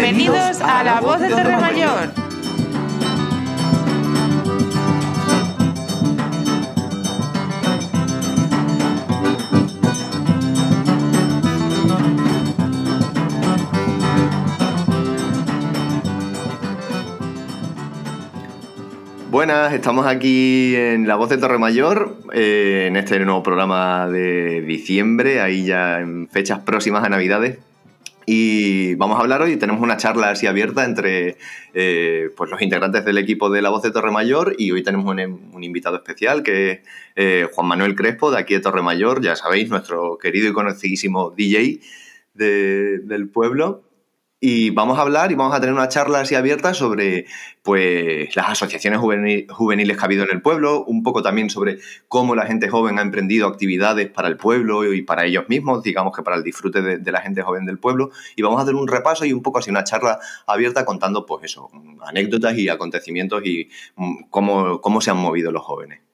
Bienvenidos a La Voz de Torre Mayor. Buenas, estamos aquí en La Voz de Torre Mayor, eh, en este nuevo programa de diciembre, ahí ya en fechas próximas a Navidades. Y vamos a hablar hoy, tenemos una charla así abierta entre eh, pues los integrantes del equipo de La Voz de Torre Mayor y hoy tenemos un, invitado especial que es eh, Juan Manuel Crespo de aquí de Torre Mayor, ya sabéis, nuestro querido y conocidísimo DJ del pueblo. Y vamos a hablar y vamos a tener una charla así abierta sobre pues, las asociaciones juveniles que ha habido en el pueblo, un poco también sobre cómo la gente joven ha emprendido actividades para el pueblo y para ellos mismos, digamos que para el disfrute de, la gente joven del pueblo. Y vamos a hacer un repaso y un poco así una charla abierta contando pues eso, anécdotas y acontecimientos y mm, cómo, cómo se han movido los jóvenes.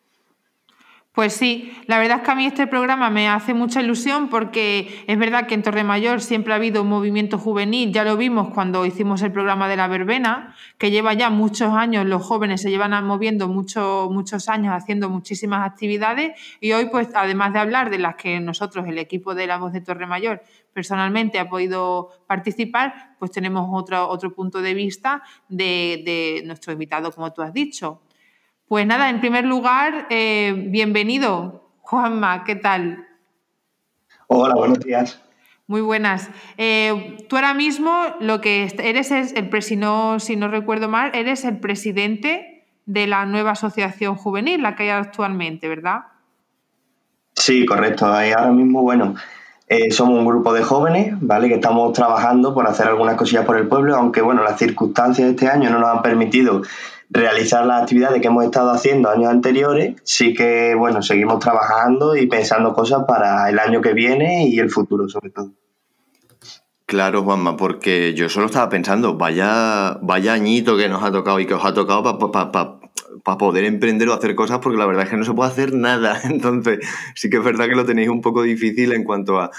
Pues sí, la verdad es que a mí este programa me hace mucha ilusión porque es verdad que en Torremayor siempre ha habido un movimiento juvenil, ya lo vimos cuando hicimos el programa de la verbena, que lleva ya muchos años, los jóvenes se llevan moviendo muchos muchos años haciendo muchísimas actividades y hoy pues además de hablar de las que nosotros, el equipo de la voz de Torremayor, personalmente ha podido participar, pues tenemos otro, otro punto de vista de, de nuestro invitado, como tú has dicho. Pues nada, en primer lugar, eh, bienvenido, Juanma, ¿qué tal? Hola, buenos días. Muy buenas. Eh, tú ahora mismo lo que eres es el si no, si no recuerdo mal, eres el presidente de la nueva asociación juvenil, la que hay actualmente, ¿verdad? Sí, correcto. Ahora mismo, bueno, eh, somos un grupo de jóvenes, ¿vale? Que estamos trabajando por hacer algunas cosillas por el pueblo, aunque bueno, las circunstancias de este año no nos han permitido realizar las actividades que hemos estado haciendo años anteriores, sí que, bueno, seguimos trabajando y pensando cosas para el año que viene y el futuro, sobre todo. Claro, Juanma, porque yo solo estaba pensando, vaya, vaya añito que nos ha tocado y que os ha tocado para para poder emprender o hacer cosas, porque la verdad es que no se puede hacer nada. Entonces, sí que es verdad que lo tenéis un poco difícil en cuanto a,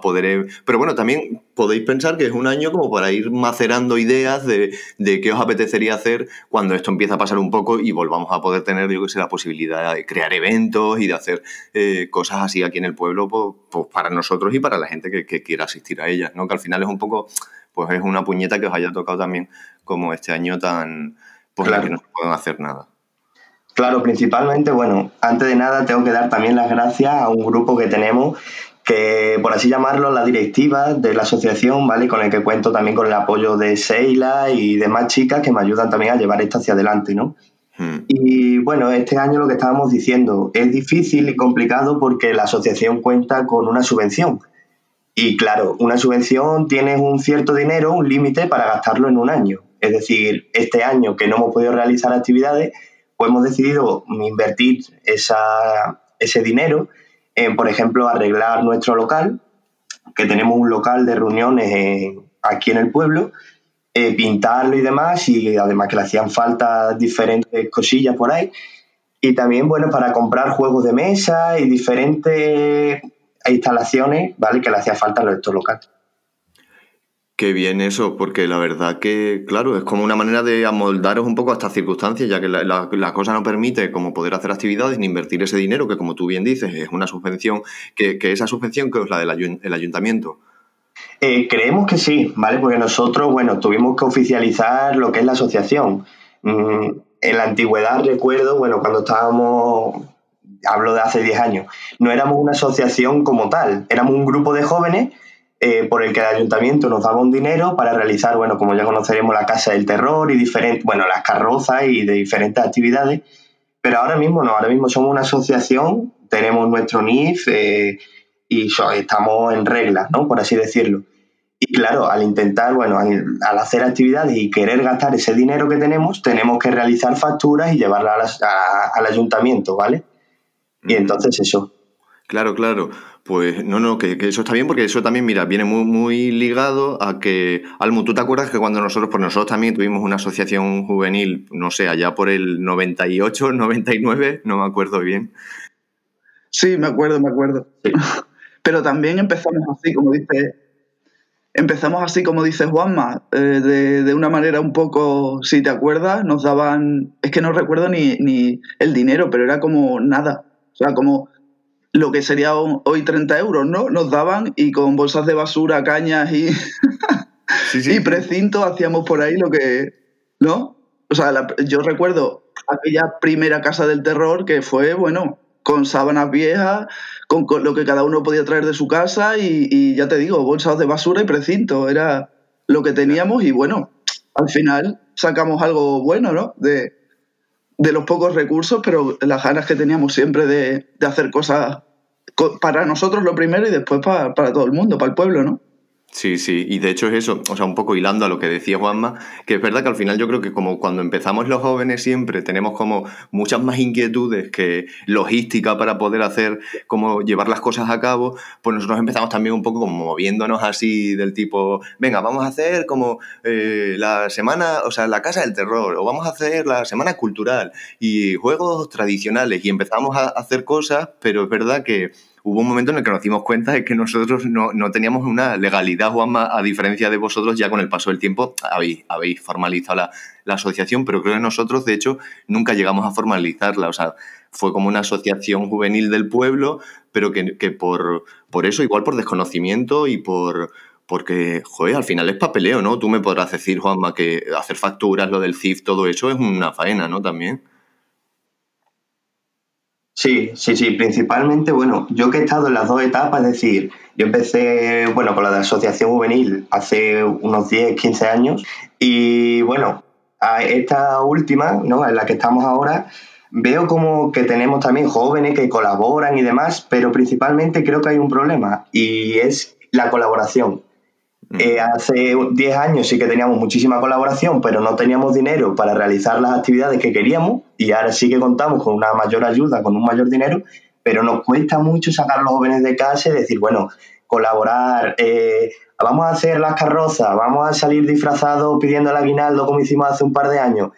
poder... Eh, pero bueno, también podéis pensar que es un año como para ir macerando ideas de, qué os apetecería hacer cuando esto empieza a pasar un poco y volvamos a poder tener, yo que sé, la posibilidad de crear eventos y de hacer eh, cosas así aquí en el pueblo pues, pues, para nosotros y para la gente que, quiera asistir a ellas, ¿no? Que al final es un poco, pues es una puñeta que os haya tocado también como este año tan... Pues la que no se pueden hacer nada. Claro, principalmente, bueno, antes de nada tengo que dar también las gracias a un grupo que tenemos que, por así llamarlo, la directiva de la asociación, ¿vale? Con el que cuento también con el apoyo de Seila y demás chicas que me ayudan también a llevar esto hacia adelante, ¿no? Hmm. Y bueno, este año lo que estábamos diciendo es difícil y complicado porque la asociación cuenta con una subvención. Y claro, una subvención tiene un cierto dinero, un límite para gastarlo en un año. Es decir, este año que no hemos podido realizar actividades, pues hemos decidido invertir ese dinero en, por ejemplo, arreglar nuestro local, que tenemos un local de reuniones aquí en el pueblo, eh, pintarlo y demás, y además que le hacían falta diferentes cosillas por ahí. Y también, bueno, para comprar juegos de mesa y diferentes instalaciones, ¿vale? Que le hacía falta a nuestro local. Qué bien eso, porque la verdad que, claro, es como una manera de amoldaros un poco a estas circunstancias, ya que la, cosa no permite como poder hacer actividades ni invertir ese dinero, que como tú bien dices, es una subvención, que, esa subvención que es la del el ayuntamiento. Eh, creemos que sí, ¿vale? Porque nosotros, bueno, tuvimos que oficializar lo que es la asociación. Mm, en la antigüedad recuerdo, bueno, cuando estábamos, hablo de hace 10 años, no éramos una asociación como tal, éramos un grupo de jóvenes eh, por el que el ayuntamiento nos daba un dinero para realizar, bueno, como ya conoceremos, la Casa del Terror y diferentes, bueno, las carrozas y de diferentes actividades. Pero ahora mismo no, ahora mismo somos una asociación, tenemos nuestro NIF eh, y estamos en regla, ¿no? Por así decirlo. Y claro, al intentar, bueno, al, hacer actividades y querer gastar ese dinero que tenemos, tenemos que realizar facturas y llevarlas al ayuntamiento, ¿vale? Y entonces eso. Claro, claro. Pues no, no, que, eso está bien porque eso también, mira, viene muy, muy ligado a que, Almu, ¿tú te acuerdas que cuando nosotros, por nosotros también tuvimos una asociación juvenil, no sé, allá por el 98, 99, no me acuerdo bien? Sí, me acuerdo, me acuerdo. Pero también empezamos así, como dice, empezamos así, como dice Juanma, eh, de, una manera un poco, si te acuerdas, nos daban, es que no recuerdo ni, ni el dinero, pero era como nada. O sea, como lo que sería hoy 30 euros, ¿no? Nos daban y con bolsas de basura, cañas y, y precinto hacíamos por ahí lo que, ¿no? O sea, yo recuerdo aquella primera casa del terror que fue, bueno, con sábanas viejas, con, lo que cada uno podía traer de su casa y, ya te digo, bolsas de basura y precinto, era lo que teníamos y bueno, al final sacamos algo bueno, ¿no? De, de los pocos recursos, pero las ganas que teníamos siempre de, hacer cosas para nosotros lo primero y después para, para todo el mundo, para el pueblo, ¿no? Sí, sí, y de hecho es eso, o sea, un poco hilando a lo que decía Juanma, que es verdad que al final yo creo que como cuando empezamos los jóvenes siempre tenemos como muchas más inquietudes que logística para poder hacer, como llevar las cosas a cabo, pues nosotros empezamos también un poco como moviéndonos así del tipo, venga, vamos a hacer como eh, la semana, o sea, la casa del terror, o vamos a hacer la semana cultural y juegos tradicionales y empezamos a hacer cosas, pero es verdad que hubo un momento en el que nos dimos cuenta de que nosotros no, teníamos una legalidad, Juanma, a diferencia de vosotros, ya con el paso del tiempo habéis, habéis formalizado la, asociación, pero creo que nosotros, de hecho, nunca llegamos a formalizarla. O sea, fue como una asociación juvenil del pueblo, pero que, por, por eso, igual por desconocimiento y por, porque, joder, al final es papeleo, ¿no? Tú me podrás decir, Juanma, que hacer facturas, lo del CIF, todo eso es una faena, ¿no? También. Sí, sí, sí, principalmente, bueno, yo que he estado en las dos etapas, es decir, yo empecé, bueno, con la de asociación juvenil hace unos 10, 15 años y bueno, a esta última, ¿no? En la que estamos ahora, veo como que tenemos también jóvenes que colaboran y demás, pero principalmente creo que hay un problema y es la colaboración. Eh, hace 10 años sí que teníamos muchísima colaboración, pero no teníamos dinero para realizar las actividades que queríamos y ahora sí que contamos con una mayor ayuda, con un mayor dinero, pero nos cuesta mucho sacar a los jóvenes de casa y decir, bueno, colaborar, eh, vamos a hacer las carrozas, vamos a salir disfrazados pidiendo el aguinaldo como hicimos hace un par de años,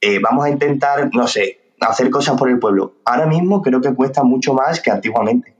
eh, vamos a intentar, no sé, hacer cosas por el pueblo. Ahora mismo creo que cuesta mucho más que antiguamente.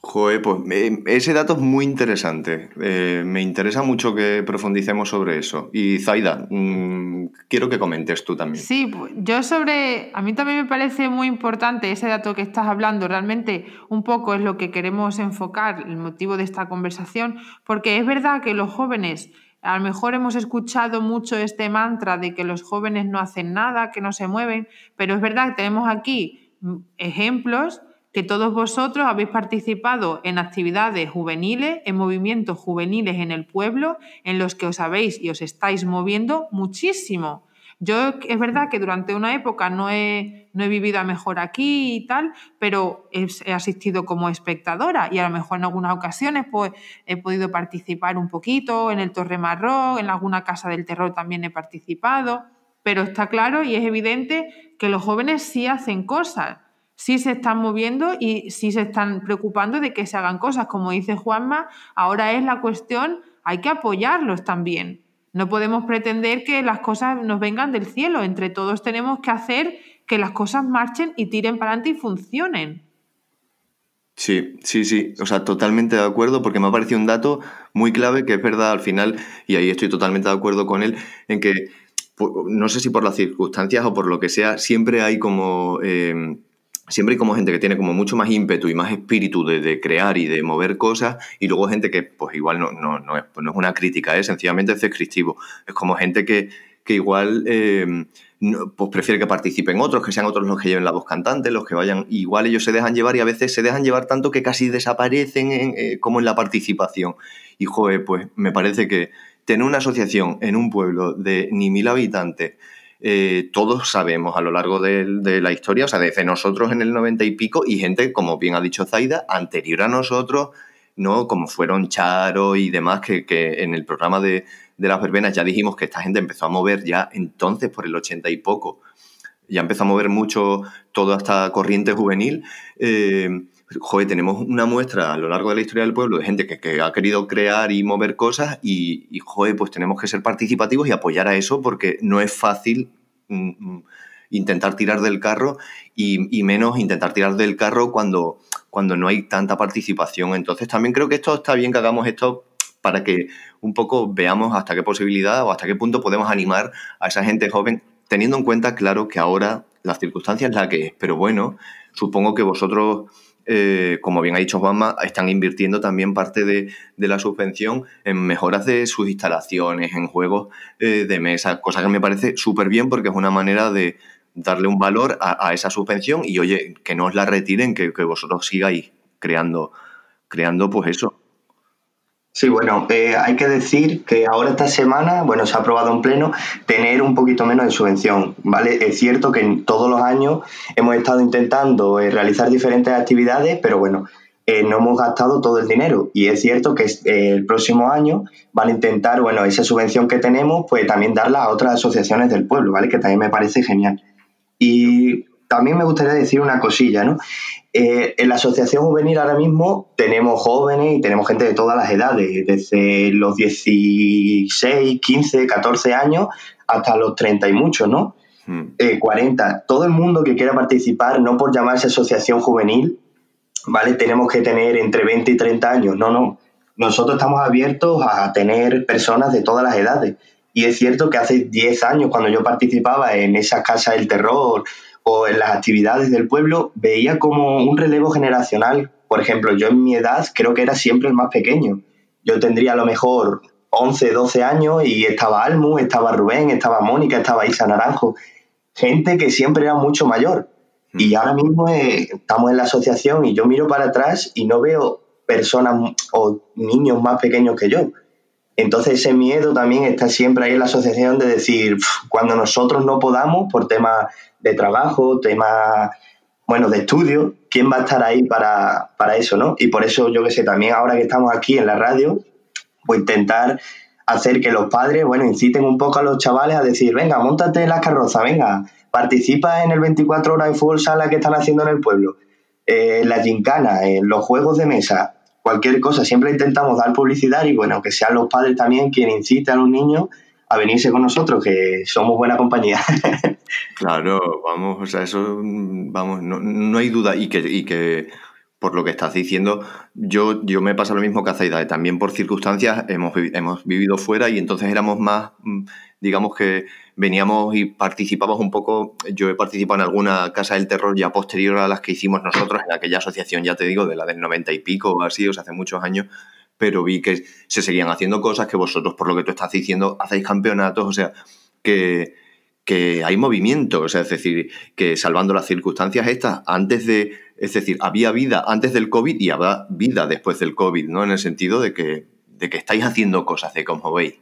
Joder, pues ese dato es muy interesante. Eh, me interesa mucho que profundicemos sobre eso. Y Zaida, mm, quiero que comentes tú también. Sí, yo sobre. A mí también me parece muy importante ese dato que estás hablando. Realmente, un poco es lo que queremos enfocar, el motivo de esta conversación, porque es verdad que los jóvenes. A lo mejor hemos escuchado mucho este mantra de que los jóvenes no hacen nada, que no se mueven, pero es verdad que tenemos aquí mm, ejemplos que todos vosotros habéis participado en actividades juveniles, en movimientos juveniles en el pueblo, en los que os habéis y os estáis moviendo muchísimo. Yo es verdad que durante una época no he, no he vivido mejor aquí y tal, pero he, asistido como espectadora y a lo mejor en algunas ocasiones pues, he podido participar un poquito en el Torre Marrón, en alguna casa del terror también he participado, pero está claro y es evidente que los jóvenes sí hacen cosas sí se están moviendo y sí se están preocupando de que se hagan cosas. Como dice Juanma, ahora es la cuestión, hay que apoyarlos también. No podemos pretender que las cosas nos vengan del cielo. Entre todos tenemos que hacer que las cosas marchen y tiren para adelante y funcionen. Sí, sí, sí, o sea, totalmente de acuerdo porque me ha parecido un dato muy clave que es verdad al final, y ahí estoy totalmente de acuerdo con él, en que no sé si por las circunstancias o por lo que sea, siempre hay como eh, siempre hay como gente que tiene como mucho más ímpetu y más espíritu de, crear y de mover cosas, y luego gente que, pues igual no, no, no, es, no es, una crítica, es sencillamente es descriptivo. Es como gente que, que igual eh, pues prefiere que participen otros, que sean otros los que lleven la voz cantante, los que vayan, igual ellos se dejan llevar y a veces se dejan llevar tanto que casi desaparecen eh, como en la participación. Y joder, pues me parece que tener una asociación en un pueblo de ni mil habitantes, eh, todos sabemos a lo largo de, la historia, o sea, desde nosotros en el 90 y pico y gente, como bien ha dicho Zaida, anterior a nosotros, ¿no? Como fueron Charo y demás, que, en el programa de, las verbenas ya dijimos que esta gente empezó a mover ya entonces por el 80 y poco. Ya empezó a mover mucho toda esta corriente juvenil. Eh, joder, tenemos una muestra a lo largo de la historia del pueblo de gente que, ha querido crear y mover cosas y, y, joder, pues tenemos que ser participativos y apoyar a eso porque no es fácil mm, mm, intentar tirar del carro y, menos intentar tirar del carro cuando, cuando no hay tanta participación. Entonces también creo que esto está bien que hagamos esto para que un poco veamos hasta qué posibilidad o hasta qué punto podemos animar a esa gente joven, teniendo en cuenta, claro, que ahora las circunstancias es la que es, pero bueno, supongo que vosotros eh, como bien ha dicho Juanma, están invirtiendo también parte de, la subvención en mejoras de sus instalaciones, en juegos eh, de mesa, cosa que me parece súper bien porque es una manera de darle un valor a, esa subvención y oye, que no os la retiren, que, que vosotros sigáis creando, creando pues eso, Sí, bueno, eh, hay que decir que ahora esta semana, bueno, se ha aprobado en pleno tener un poquito menos de subvención, ¿vale? Es cierto que todos los años hemos estado intentando eh, realizar diferentes actividades, pero bueno, eh, no hemos gastado todo el dinero y es cierto que el próximo año van a intentar, bueno, esa subvención que tenemos, pues también darla a otras asociaciones del pueblo, ¿vale? Que también me parece genial. Y también me gustaría decir una cosilla, ¿no? Eh, en la asociación juvenil ahora mismo tenemos jóvenes y tenemos gente de todas las edades, desde los 16, 15, 14 años hasta los 30 y muchos, ¿no? 40. Hmm. Eh, Todo el mundo que quiera participar, no por llamarse asociación juvenil, ¿vale? Tenemos que tener entre 20 y 30 años, no, no. Nosotros estamos abiertos a tener personas de todas las edades. Y es cierto que hace 10 años, cuando yo participaba en esas casas del terror o en las actividades del pueblo, veía como un relevo generacional. Por ejemplo, yo en mi edad creo que era siempre el más pequeño. Yo tendría a lo mejor 11, 12 años y estaba Almu, estaba Rubén, estaba Mónica, estaba Isa Naranjo. Gente que siempre era mucho mayor. Y mm. ahora mismo eh, estamos en la asociación y yo miro para atrás y no veo personas o niños más pequeños que yo. Entonces ese miedo también está siempre ahí en la asociación de decir, cuando nosotros no podamos, por temas de trabajo, temas, bueno, de estudio, ¿quién va a estar ahí para, eso, no? Y por eso yo que sé, también ahora que estamos aquí en la radio, pues intentar hacer que los padres, bueno, inciten un poco a los chavales a decir, venga, montate en las carrozas, venga, participa en el 24 horas de fútbol sala que están haciendo en el pueblo, eh, la gincana, los juegos de mesa, cualquier cosa, siempre intentamos dar publicidad y bueno, que sean los padres también quienes inciten a los niños a venirse con nosotros, que somos buena compañía. claro, vamos, o sea, eso, vamos, no, hay duda y que, y que por lo que estás diciendo, yo, yo me pasa lo mismo que a Zaida, también por circunstancias hemos, hemos vivido fuera y entonces éramos más, mm, digamos que veníamos y participamos un poco, yo he participado en alguna casa del terror ya posterior a las que hicimos nosotros en aquella asociación, ya te digo, de la del 90 y pico o así, o sea, hace muchos años, pero vi que se seguían haciendo cosas, que vosotros, por lo que tú estás diciendo, hacéis campeonatos, o sea, que, hay movimiento, o sea, es decir, que salvando las circunstancias estas, antes de, es decir, había vida antes del COVID y habrá vida después del COVID, ¿no? En el sentido de que, de que estáis haciendo cosas, de como veis.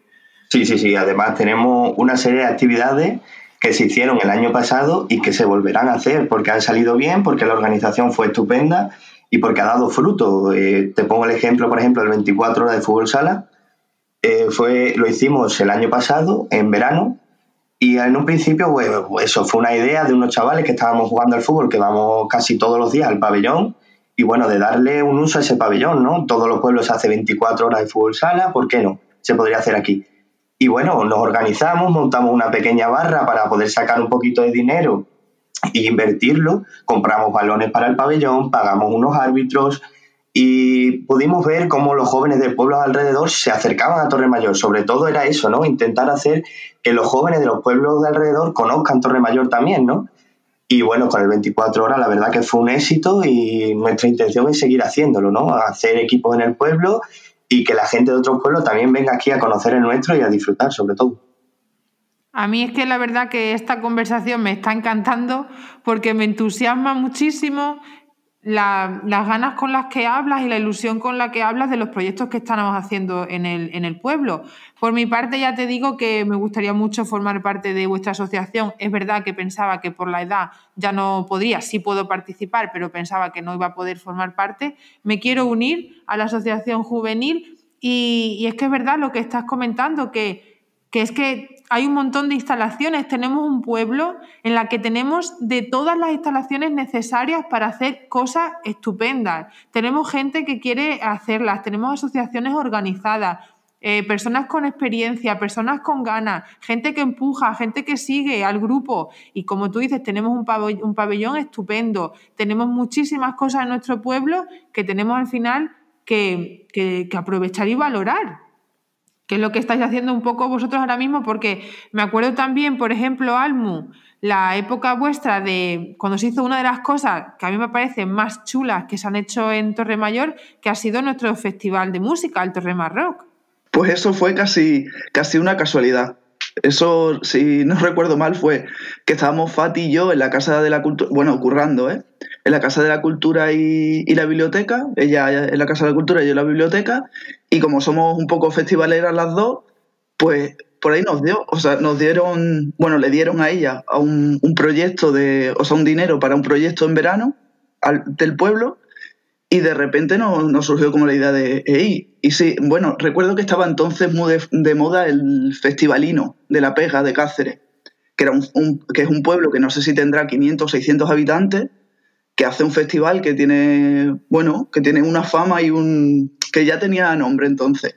Sí, sí, sí. Además tenemos una serie de actividades que se hicieron el año pasado y que se volverán a hacer porque han salido bien, porque la organización fue estupenda y porque ha dado fruto. Eh, te pongo el ejemplo, por ejemplo, el 24 horas de fútbol sala. Eh, fue, lo hicimos el año pasado, en verano, y en un principio, pues, eso fue una idea de unos chavales que estábamos jugando al fútbol, que vamos casi todos los días al pabellón, y bueno, de darle un uso a ese pabellón, ¿no? Todos los pueblos hace 24 horas de fútbol sala, ¿por qué no? Se podría hacer aquí. Y bueno, nos organizamos, montamos una pequeña barra para poder sacar un poquito de dinero e invertirlo, compramos balones para el pabellón, pagamos unos árbitros y pudimos ver cómo los jóvenes del pueblo alrededor se acercaban a Torre Mayor. Sobre todo era eso, ¿no? Intentar hacer que los jóvenes de los pueblos de alrededor conozcan Torre Mayor también, ¿no? Y bueno, con el 24 horas la verdad que fue un éxito y nuestra intención es seguir haciéndolo, ¿no? Hacer equipos en el pueblo y que la gente de otros pueblos también venga aquí a conocer el nuestro y a disfrutar sobre todo. A mí es que la verdad que esta conversación me está encantando porque me entusiasma muchísimo las ganas con las que hablas y la ilusión con la que hablas de los proyectos que estamos haciendo en el, en el pueblo. Por mi parte ya te digo que me gustaría mucho formar parte de vuestra asociación. Es verdad que pensaba que por la edad ya no podría, sí puedo participar, pero pensaba que no iba a poder formar parte. Me quiero unir a la asociación juvenil y, y es que es verdad lo que estás comentando, que que es que hay un montón de instalaciones. Tenemos un pueblo en la que tenemos de todas las instalaciones necesarias para hacer cosas estupendas. Tenemos gente que quiere hacerlas, tenemos asociaciones organizadas, eh, personas con experiencia, personas con ganas, gente que empuja, gente que sigue al grupo. Y como tú dices, tenemos un pabellón, un pabellón estupendo, tenemos muchísimas cosas en nuestro pueblo que tenemos al final que, que aprovechar y valorar que es lo que estáis haciendo un poco vosotros ahora mismo, porque me acuerdo también, por ejemplo, Almu, la época vuestra de cuando se hizo una de las cosas que a mí me parecen más chulas que se han hecho en Torre Mayor, que ha sido nuestro festival de música, el Torre Rock. Pues eso fue casi, casi una casualidad. Eso, si no recuerdo mal, fue que estábamos Fati y yo en la Casa de la Cultura, bueno, currando, ¿eh? En la Casa de la Cultura y, y, la biblioteca, ella en la Casa de la Cultura y yo en la biblioteca, y como somos un poco festivaleras las dos, pues por ahí nos dio, o sea, nos dieron, bueno, le dieron a ella a un, un proyecto de, o sea, un dinero para un proyecto en verano al, del pueblo, y de repente nos, surgió como la idea de, hey, y sí, bueno, recuerdo que estaba entonces muy de, moda el festivalino de La Pega de Cáceres, que, era un, que es un pueblo que no sé si tendrá 500 o 600 habitantes, que hace un festival que tiene, bueno, que tiene una fama y un... que ya tenía nombre entonces.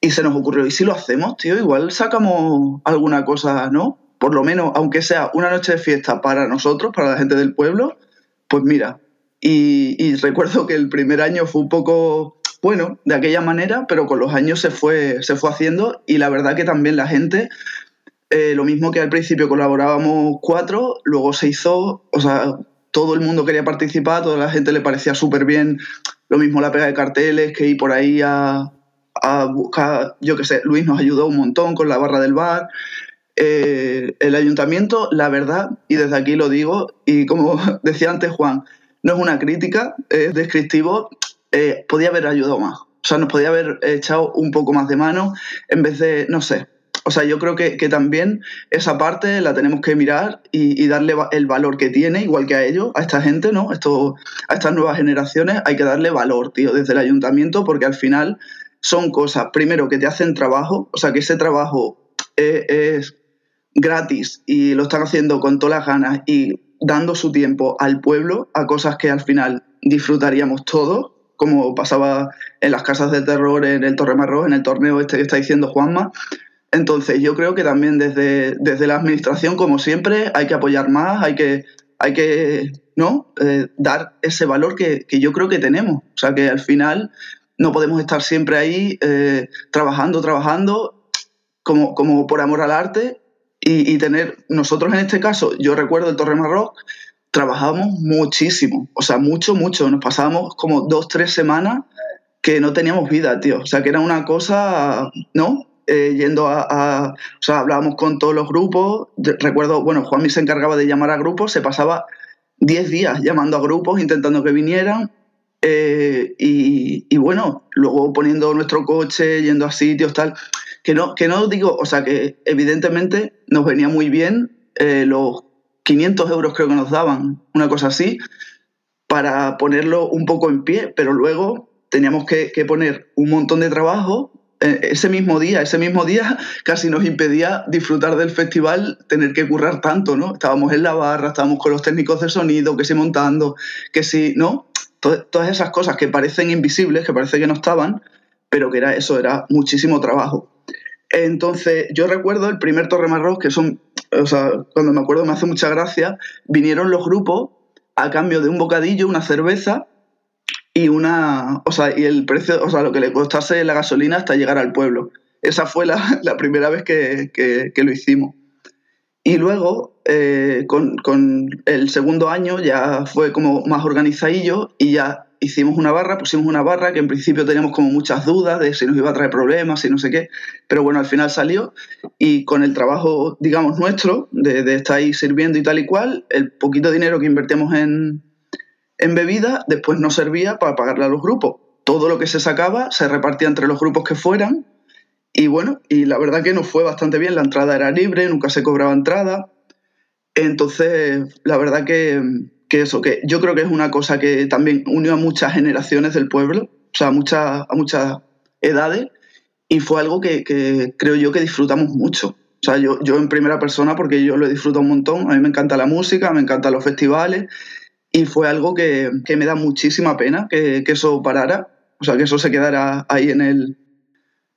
Y se nos ocurrió, ¿y si lo hacemos, tío? Igual sacamos alguna cosa, ¿no? Por lo menos, aunque sea una noche de fiesta para nosotros, para la gente del pueblo, pues mira, y, recuerdo que el primer año fue un poco, bueno, de aquella manera, pero con los años se fue, se fue haciendo y la verdad que también la gente, eh, lo mismo que al principio colaborábamos cuatro, luego se hizo, o sea, todo el mundo quería participar, toda la gente le parecía súper bien, lo mismo la pega de carteles, que ir por ahí a, buscar, yo qué sé, Luis nos ayudó un montón con la barra del bar. Eh, el ayuntamiento, la verdad, y desde aquí lo digo, y como decía antes Juan, no es una crítica, es descriptivo, eh, podía haber ayudado más. O sea, nos podía haber echado un poco más de mano en vez de, no sé. O sea, yo creo que, también esa parte la tenemos que mirar y, darle el valor que tiene, igual que a ellos, a esta gente, ¿no? Esto, a estas nuevas generaciones hay que darle valor, tío, desde el ayuntamiento, porque al final son cosas, primero, que te hacen trabajo, o sea, que ese trabajo es, es gratis y lo están haciendo con todas las ganas y dando su tiempo al pueblo a cosas que al final disfrutaríamos todos, como pasaba en las casas de terror, en el Torre Marrón, en el torneo este que está diciendo Juanma. Entonces yo creo que también desde, desde la administración, como siempre, hay que apoyar más, hay que, hay que ¿no? Eh, dar ese valor que, yo creo que tenemos. O sea que al final no podemos estar siempre ahí eh, trabajando, trabajando, como, como por amor al arte, y, tener, nosotros en este caso, yo recuerdo el Torre Marroc, trabajábamos muchísimo, o sea, mucho, mucho, nos pasábamos como dos, tres semanas que no teníamos vida, tío, o sea, que era una cosa, ¿no? Eh, yendo a, o sea, hablábamos con todos los grupos, recuerdo, bueno, Juanmi se encargaba de llamar a grupos, se pasaba 10 días llamando a grupos, intentando que vinieran, eh, y, bueno, luego poniendo nuestro coche, yendo a sitios, tal que no, que no digo, o sea, que evidentemente nos venía muy bien eh, los 500 euros creo que nos daban, una cosa así, para ponerlo un poco en pie, pero luego teníamos que, poner un montón de trabajo. Eh, ese mismo día, ese mismo día casi nos impedía disfrutar del festival, tener que currar tanto, ¿no? Estábamos en la barra, estábamos con los técnicos de sonido, que si montando, que si, ¿no? Todas esas cosas que parecen invisibles, que parece que no estaban, pero que era eso, era muchísimo trabajo. Entonces, yo recuerdo el primer Torre Marroz, que son, o sea, cuando me acuerdo me hace mucha gracia, vinieron los grupos a cambio de un bocadillo, una cerveza y una, o sea, y el precio, o sea, lo que le costase la gasolina hasta llegar al pueblo. Esa fue la, primera vez que, lo hicimos. Y luego, eh, con, con, el segundo año ya fue como más organizadillo y ya hicimos una barra, pusimos una barra que en principio teníamos como muchas dudas de si nos iba a traer problemas, y no sé qué, pero bueno, al final salió y con el trabajo, digamos, nuestro, de, estar ahí sirviendo y tal y cual, el poquito dinero que invertíamos en, en bebida, después nos servía para pagarle a los grupos. Todo lo que se sacaba se repartía entre los grupos que fueran y bueno, y la verdad que nos fue bastante bien, la entrada era libre, nunca se cobraba entrada. Entonces, la verdad que, que eso, que yo creo que es una cosa que también unió a muchas generaciones del pueblo, o sea, a muchas, a muchas edades, y fue algo que, creo yo que disfrutamos mucho. O sea, yo, yo en primera persona, porque yo lo he disfrutado un montón, a mí me encanta la música, me encantan los festivales, y fue algo que, me da muchísima pena que, eso parara, o sea, que eso se quedara ahí en el,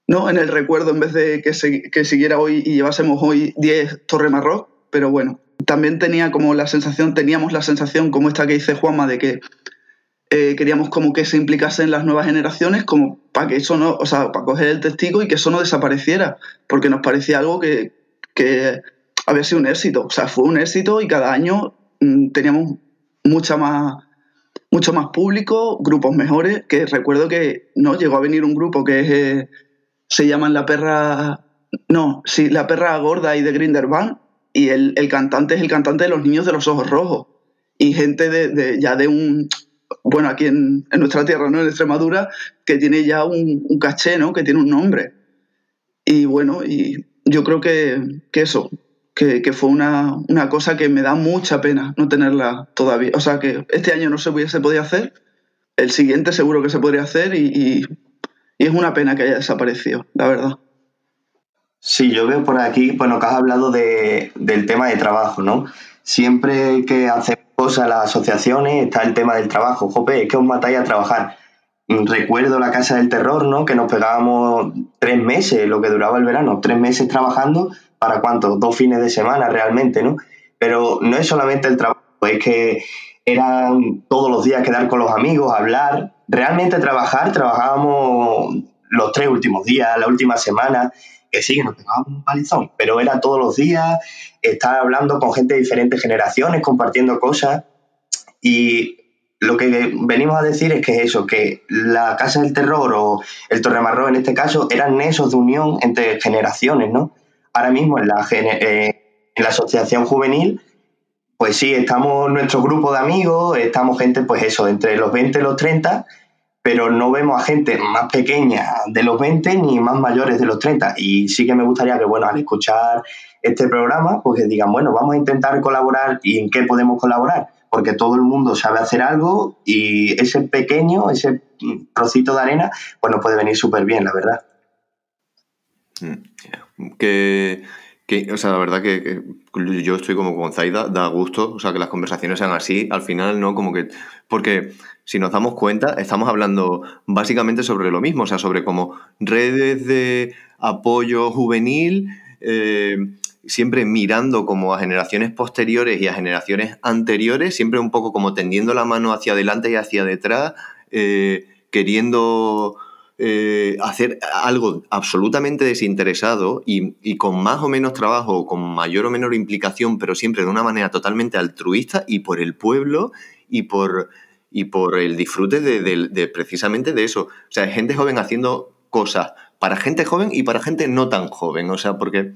¿no? en el recuerdo en vez de que, que siguiera hoy y llevásemos hoy 10 Torre Marroc, pero bueno, también tenía como la sensación, teníamos la sensación como esta que dice Juanma de que eh, queríamos como que se implicasen las nuevas generaciones como para que eso no, o sea, para coger el testigo y que eso no desapareciera, porque nos parecía algo que, que había sido un éxito, o sea, fue un éxito y cada año mm, teníamos mucha más, mucho más público, grupos mejores, que recuerdo que no llegó a venir un grupo que es, se llaman La Perra, no, sí, La Perra Gorda y de Grindelwald, y el, el, cantante es el cantante de Los Niños de los Ojos Rojos, y gente de, de ya de un, bueno, aquí en, en, nuestra tierra, ¿no? En Extremadura, que tiene ya un, un, caché, ¿no? Que tiene un nombre. Y bueno, y yo creo que, que eso, que, que fue una, una, cosa que me da mucha pena no tenerla todavía. O sea, que este año no se, se podía hacer, el siguiente seguro que se podría hacer y, y, y es una pena que haya desaparecido, la verdad. Sí, yo veo por aquí, bueno, que has hablado de, del tema de trabajo, ¿no? Siempre que hacemos cosas las asociaciones está el tema del trabajo. Jope, es que os matáis a trabajar. Recuerdo la Casa del Terror, ¿no? Que nos pegábamos tres meses, lo que duraba el verano, tres meses trabajando, ¿para cuánto? Dos fines de semana realmente, ¿no? Pero no es solamente el trabajo, es que eran todos los días quedar con los amigos, hablar. Realmente trabajar, trabajábamos los tres últimos días, la última semana, que sí, que nos pegábamos un palizón, pero era todos los días, estar hablando con gente de diferentes generaciones, compartiendo cosas. Y lo que venimos a decir es que eso, que la Casa del Terror o el Torremarrón en este caso eran nexos de unión entre generaciones, ¿no? Ahora mismo en la, eh, en la asociación juvenil, pues sí, estamos nuestro grupo de amigos, estamos gente, pues eso, entre los 20 y los 30, pero no vemos a gente más pequeña de los 20 ni más mayores de los 30. Y sí que me gustaría que, bueno, al escuchar este programa, pues digan, bueno, vamos a intentar colaborar y en qué podemos colaborar, porque todo el mundo sabe hacer algo y ese pequeño, ese trocito de arena, pues nos puede venir súper bien, la verdad. Que, que, o sea, la verdad que, yo estoy como con Zaida, da gusto, o sea, que las conversaciones sean así, al final, ¿no? Como que, porque si nos damos cuenta, estamos hablando básicamente sobre lo mismo, o sea, sobre como redes de apoyo juvenil, eh, siempre mirando como a generaciones posteriores y a generaciones anteriores, siempre un poco como tendiendo la mano hacia adelante y hacia detrás, eh, queriendo eh, hacer algo absolutamente desinteresado y, con más o menos trabajo, con mayor o menor implicación, pero siempre de una manera totalmente altruista y por el pueblo y por, y por el disfrute de, de, de precisamente de eso. O sea, gente joven haciendo cosas para gente joven y para gente no tan joven. O sea, porque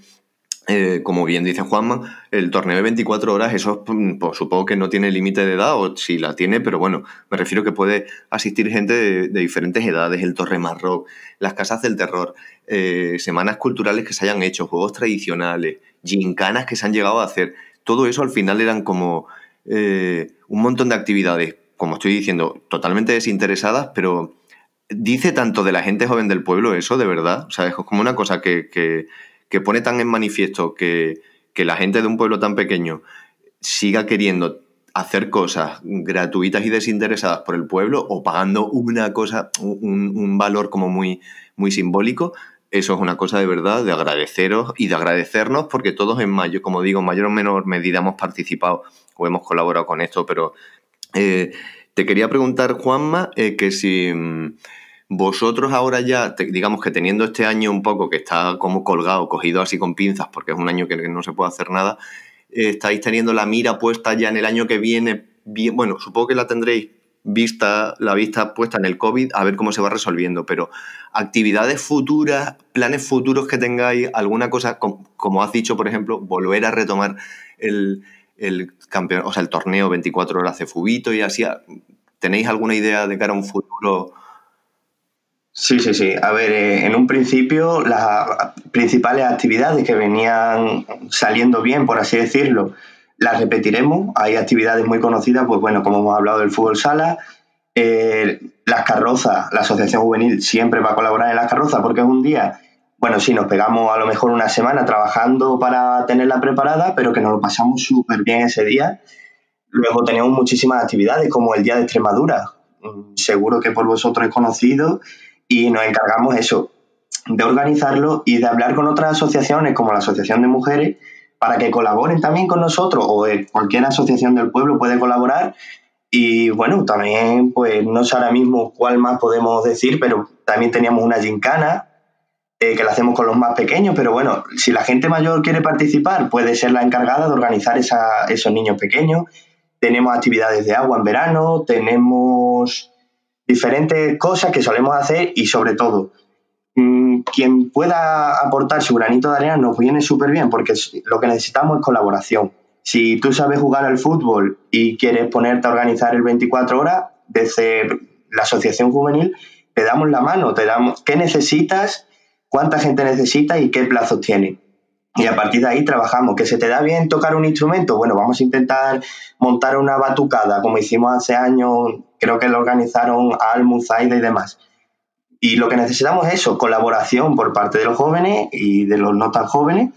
eh, como bien dice Juanma, el torneo de 24 horas, eso mm, pues, supongo que no tiene límite de edad, o si la tiene, pero bueno, me refiero que puede asistir gente de, diferentes edades, el Torre Marroc, las casas del terror, eh, semanas culturales que se hayan hecho, juegos tradicionales, gincanas que se han llegado a hacer. Todo eso al final eran como eh, un montón de actividades, como estoy diciendo, totalmente desinteresadas, pero dice tanto de la gente joven del pueblo eso, de verdad. O sea, es como una cosa que que pone tan en manifiesto que, que la gente de un pueblo tan pequeño siga queriendo hacer cosas gratuitas y desinteresadas por el pueblo o pagando una cosa, un, un, valor como muy, muy simbólico, eso es una cosa de verdad de agradeceros y de agradecernos porque todos en mayo, como digo, en mayor o menor medida hemos participado o hemos colaborado con esto, pero eh, te quería preguntar, Juanma, eh, que si... Vosotros ahora ya, digamos que teniendo este año un poco que está como colgado, cogido así con pinzas, porque es un año que no se puede hacer nada, estáis teniendo la mira puesta ya en el año que viene, bien, bueno, supongo que la tendréis vista, la vista puesta en el COVID, a ver cómo se va resolviendo, pero actividades futuras, planes futuros que tengáis, alguna cosa, como, como has dicho, por ejemplo, volver a retomar el, el campeón, o sea, el torneo 24 horas de Fubito y así, ¿tenéis alguna idea de cara a un futuro? Sí, sí, sí. A ver, eh, en un principio las principales actividades que venían saliendo bien, por así decirlo, las repetiremos. Hay actividades muy conocidas, pues bueno, como hemos hablado del fútbol sala, eh, las carrozas, la Asociación Juvenil siempre va a colaborar en las carrozas porque es un día, bueno, sí, nos pegamos a lo mejor una semana trabajando para tenerla preparada, pero que nos lo pasamos súper bien ese día. Luego tenemos muchísimas actividades como el Día de Extremadura. Seguro que por vosotros es conocido y nos encargamos eso, de organizarlo y de hablar con otras asociaciones como la Asociación de Mujeres para que colaboren también con nosotros o cualquier asociación del pueblo puede colaborar Y bueno, también, pues no sé ahora mismo cuál más podemos decir, pero también teníamos una gincana eh, que la hacemos con los más pequeños, pero bueno, si la gente mayor quiere participar, puede ser la encargada de organizar esa, esos niños pequeños. Tenemos actividades de agua en verano, tenemos diferentes cosas que solemos hacer y sobre todo, mm, quien pueda aportar su granito de arena nos viene súper bien porque lo que necesitamos es colaboración. Si tú sabes jugar al fútbol y quieres ponerte a organizar el 24 horas, desde la asociación juvenil te damos la mano, te damos qué necesitas, cuánta gente necesita y qué plazos tiene. Y a partir de ahí trabajamos. ¿Que se te da bien tocar un instrumento? Bueno, vamos a intentar montar una batucada, como hicimos hace años, creo que lo organizaron Almu, Zaida y demás. Y lo que necesitamos es eso, colaboración por parte de los jóvenes y de los no tan jóvenes.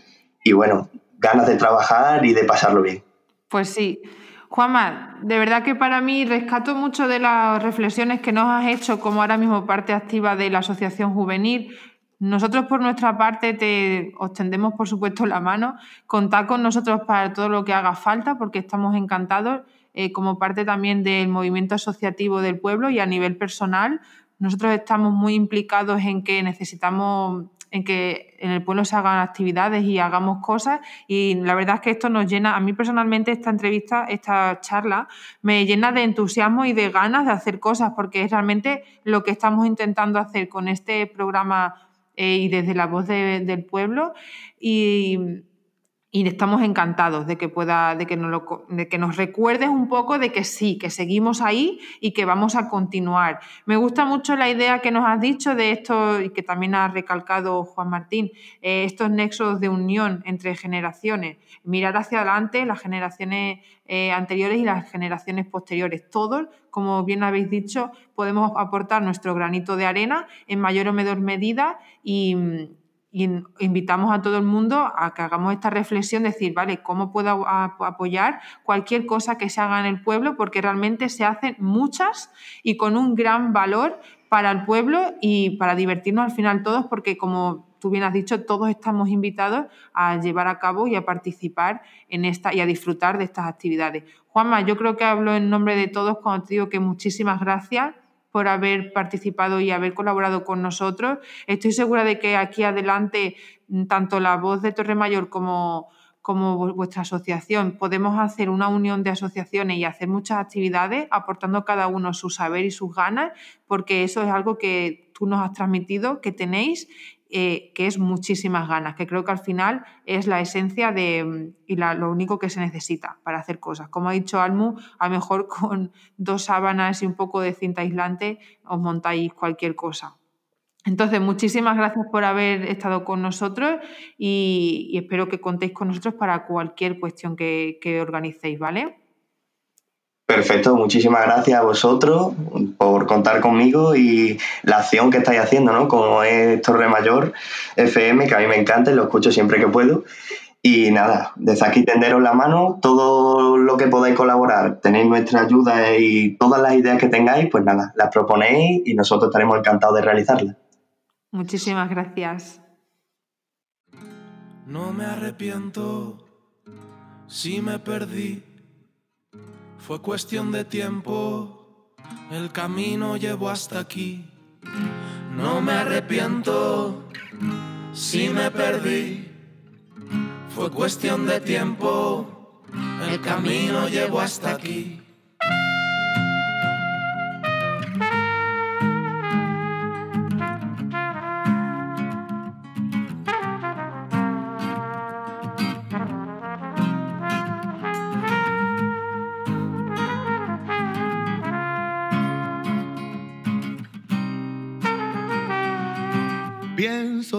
Y bueno, ganas de trabajar y de pasarlo bien. Pues sí. Juanma, de verdad que para mí rescato mucho de las reflexiones que nos has hecho como ahora mismo parte activa de la Asociación Juvenil. Nosotros por nuestra parte te os tendemos por supuesto la mano. Contad con nosotros para todo lo que haga falta porque estamos encantados eh, como parte también del movimiento asociativo del pueblo y a nivel personal. Nosotros estamos muy implicados en que necesitamos en que en el pueblo se hagan actividades y hagamos cosas. Y la verdad es que esto nos llena, a mí personalmente esta entrevista, esta charla, me llena de entusiasmo y de ganas de hacer cosas, porque es realmente lo que estamos intentando hacer con este programa eh, y desde la voz del pueblo. Y y estamos encantados de que pueda, de que, nos lo, de que nos recuerdes un poco de que sí, que seguimos ahí y que vamos a continuar. Me gusta mucho la idea que nos has dicho de esto y que también ha recalcado Juan Martín, eh, estos nexos de unión entre generaciones, mirar hacia adelante las generaciones eh, anteriores y las generaciones posteriores. Todos, como bien habéis dicho, podemos aportar nuestro granito de arena en mayor o menor medida y y invitamos a todo el mundo a que hagamos esta reflexión, decir, vale, ¿cómo puedo apoyar cualquier cosa que se haga en el pueblo? Porque realmente se hacen muchas y con un gran valor para el pueblo y para divertirnos al final todos, porque como tú bien has dicho, todos estamos invitados a llevar a cabo y a participar en esta y a disfrutar de estas actividades. Juanma, yo creo que hablo en nombre de todos cuando te digo que muchísimas gracias por haber participado y haber colaborado con nosotros. Estoy segura de que aquí adelante, mm, tanto la voz de Torre Mayor como, como vuestra asociación, podemos hacer una unión de asociaciones y hacer muchas actividades, aportando cada uno su saber y sus ganas, porque eso es algo que tú nos has transmitido, que tenéis eh, que es muchísimas ganas, que creo que al final es la esencia de, mm, y lo único que se necesita para hacer cosas. Como ha dicho Almu, a lo mejor con dos sábanas y un poco de cinta aislante os montáis cualquier cosa. Entonces, muchísimas gracias por haber estado con nosotros y, espero que contéis con nosotros para cualquier cuestión que, que organicéis, ¿vale? Perfecto, muchísimas gracias a vosotros por contar conmigo y la acción que estáis haciendo, ¿no? Como es Torre Mayor FM, que a mí me encanta y lo escucho siempre que puedo. Y nada, desde aquí tenderos la mano, todo lo que podáis colaborar, tenéis nuestra ayuda y todas las ideas que tengáis, pues nada, las proponéis y nosotros estaremos encantados de realizarlas. Muchísimas gracias. No me arrepiento si me perdí fue cuestión de tiempo, el camino llevó hasta aquí. No me arrepiento si me perdí. Fue cuestión de tiempo, el camino llevó hasta aquí.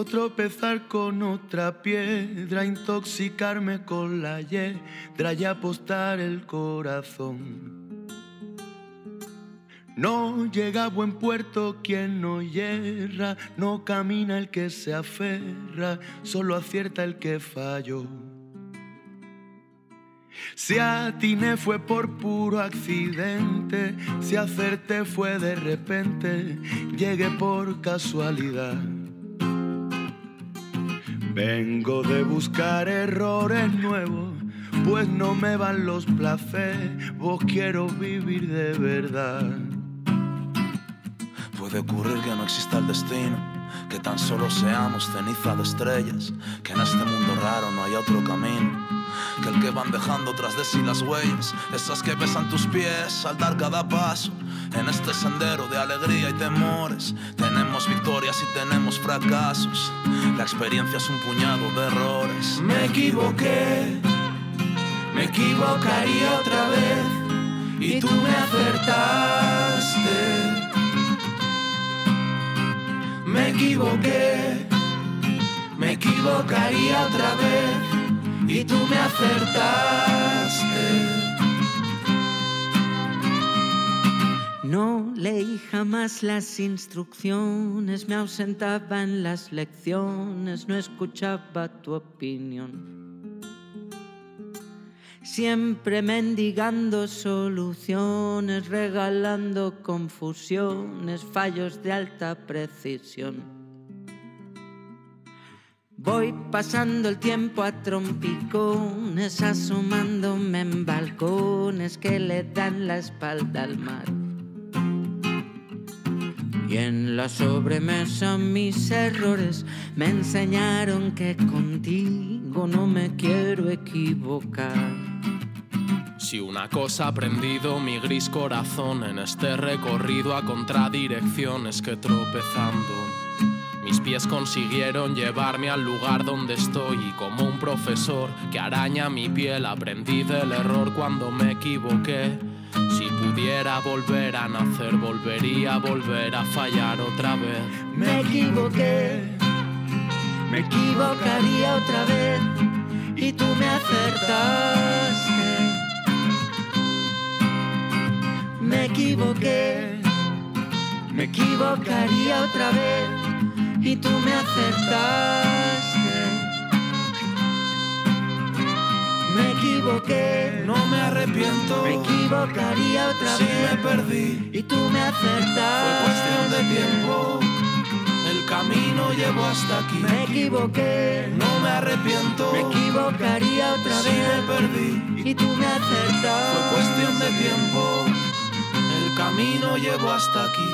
Tropezar con otra piedra, intoxicarme con la hiedra y apostar el corazón. No llega a buen puerto quien no hierra, no camina el que se aferra, solo acierta el que falló. Si atiné fue por puro accidente, si acerté fue de repente, llegué por casualidad. Vengo de buscar errores nuevos, pues no me van los placeres, vos quiero vivir de verdad. Puede ocurrir que no exista el destino, que tan solo seamos ceniza de estrellas, que en este mundo raro no haya otro camino que el que van dejando tras de sí las huellas, esas que besan tus pies al dar cada paso. En este sendero de alegría y temores, tenemos victorias y tenemos fracasos. La experiencia es un puñado de errores. Me equivoqué, me equivocaría otra vez y tú me acertaste. Me equivoqué, me equivocaría otra vez y tú me acertaste. Jamás las instrucciones, me ausentaba en las lecciones, no escuchaba tu opinión. Siempre mendigando soluciones, regalando confusiones, fallos de alta precisión. Voy pasando el tiempo a trompicones, asomándome en balcones que le dan la espalda al mar. Y en la sobremesa mis errores me enseñaron que contigo no me quiero equivocar. Si una cosa ha aprendido mi gris corazón en este recorrido a contradirecciones que tropezando mis pies consiguieron llevarme al lugar donde estoy y como un profesor que araña mi piel aprendí del error cuando me equivoqué. Si pudiera volver a nacer, volvería a volver a fallar otra vez. Me equivoqué, me equivocaría otra vez y tú me acertaste. Me equivoqué, me equivocaría otra vez y tú me acertaste. Me equivoqué, no me arrepiento. Me equivocaría otra si vez. me perdí y tú me acertaste. Fue cuestión de tiempo. El camino llevó hasta aquí. Me equivoqué, no me arrepiento. Me equivocaría otra si vez. me perdí y tú me acertaste. Fue cuestión de tiempo. El camino llevó hasta aquí.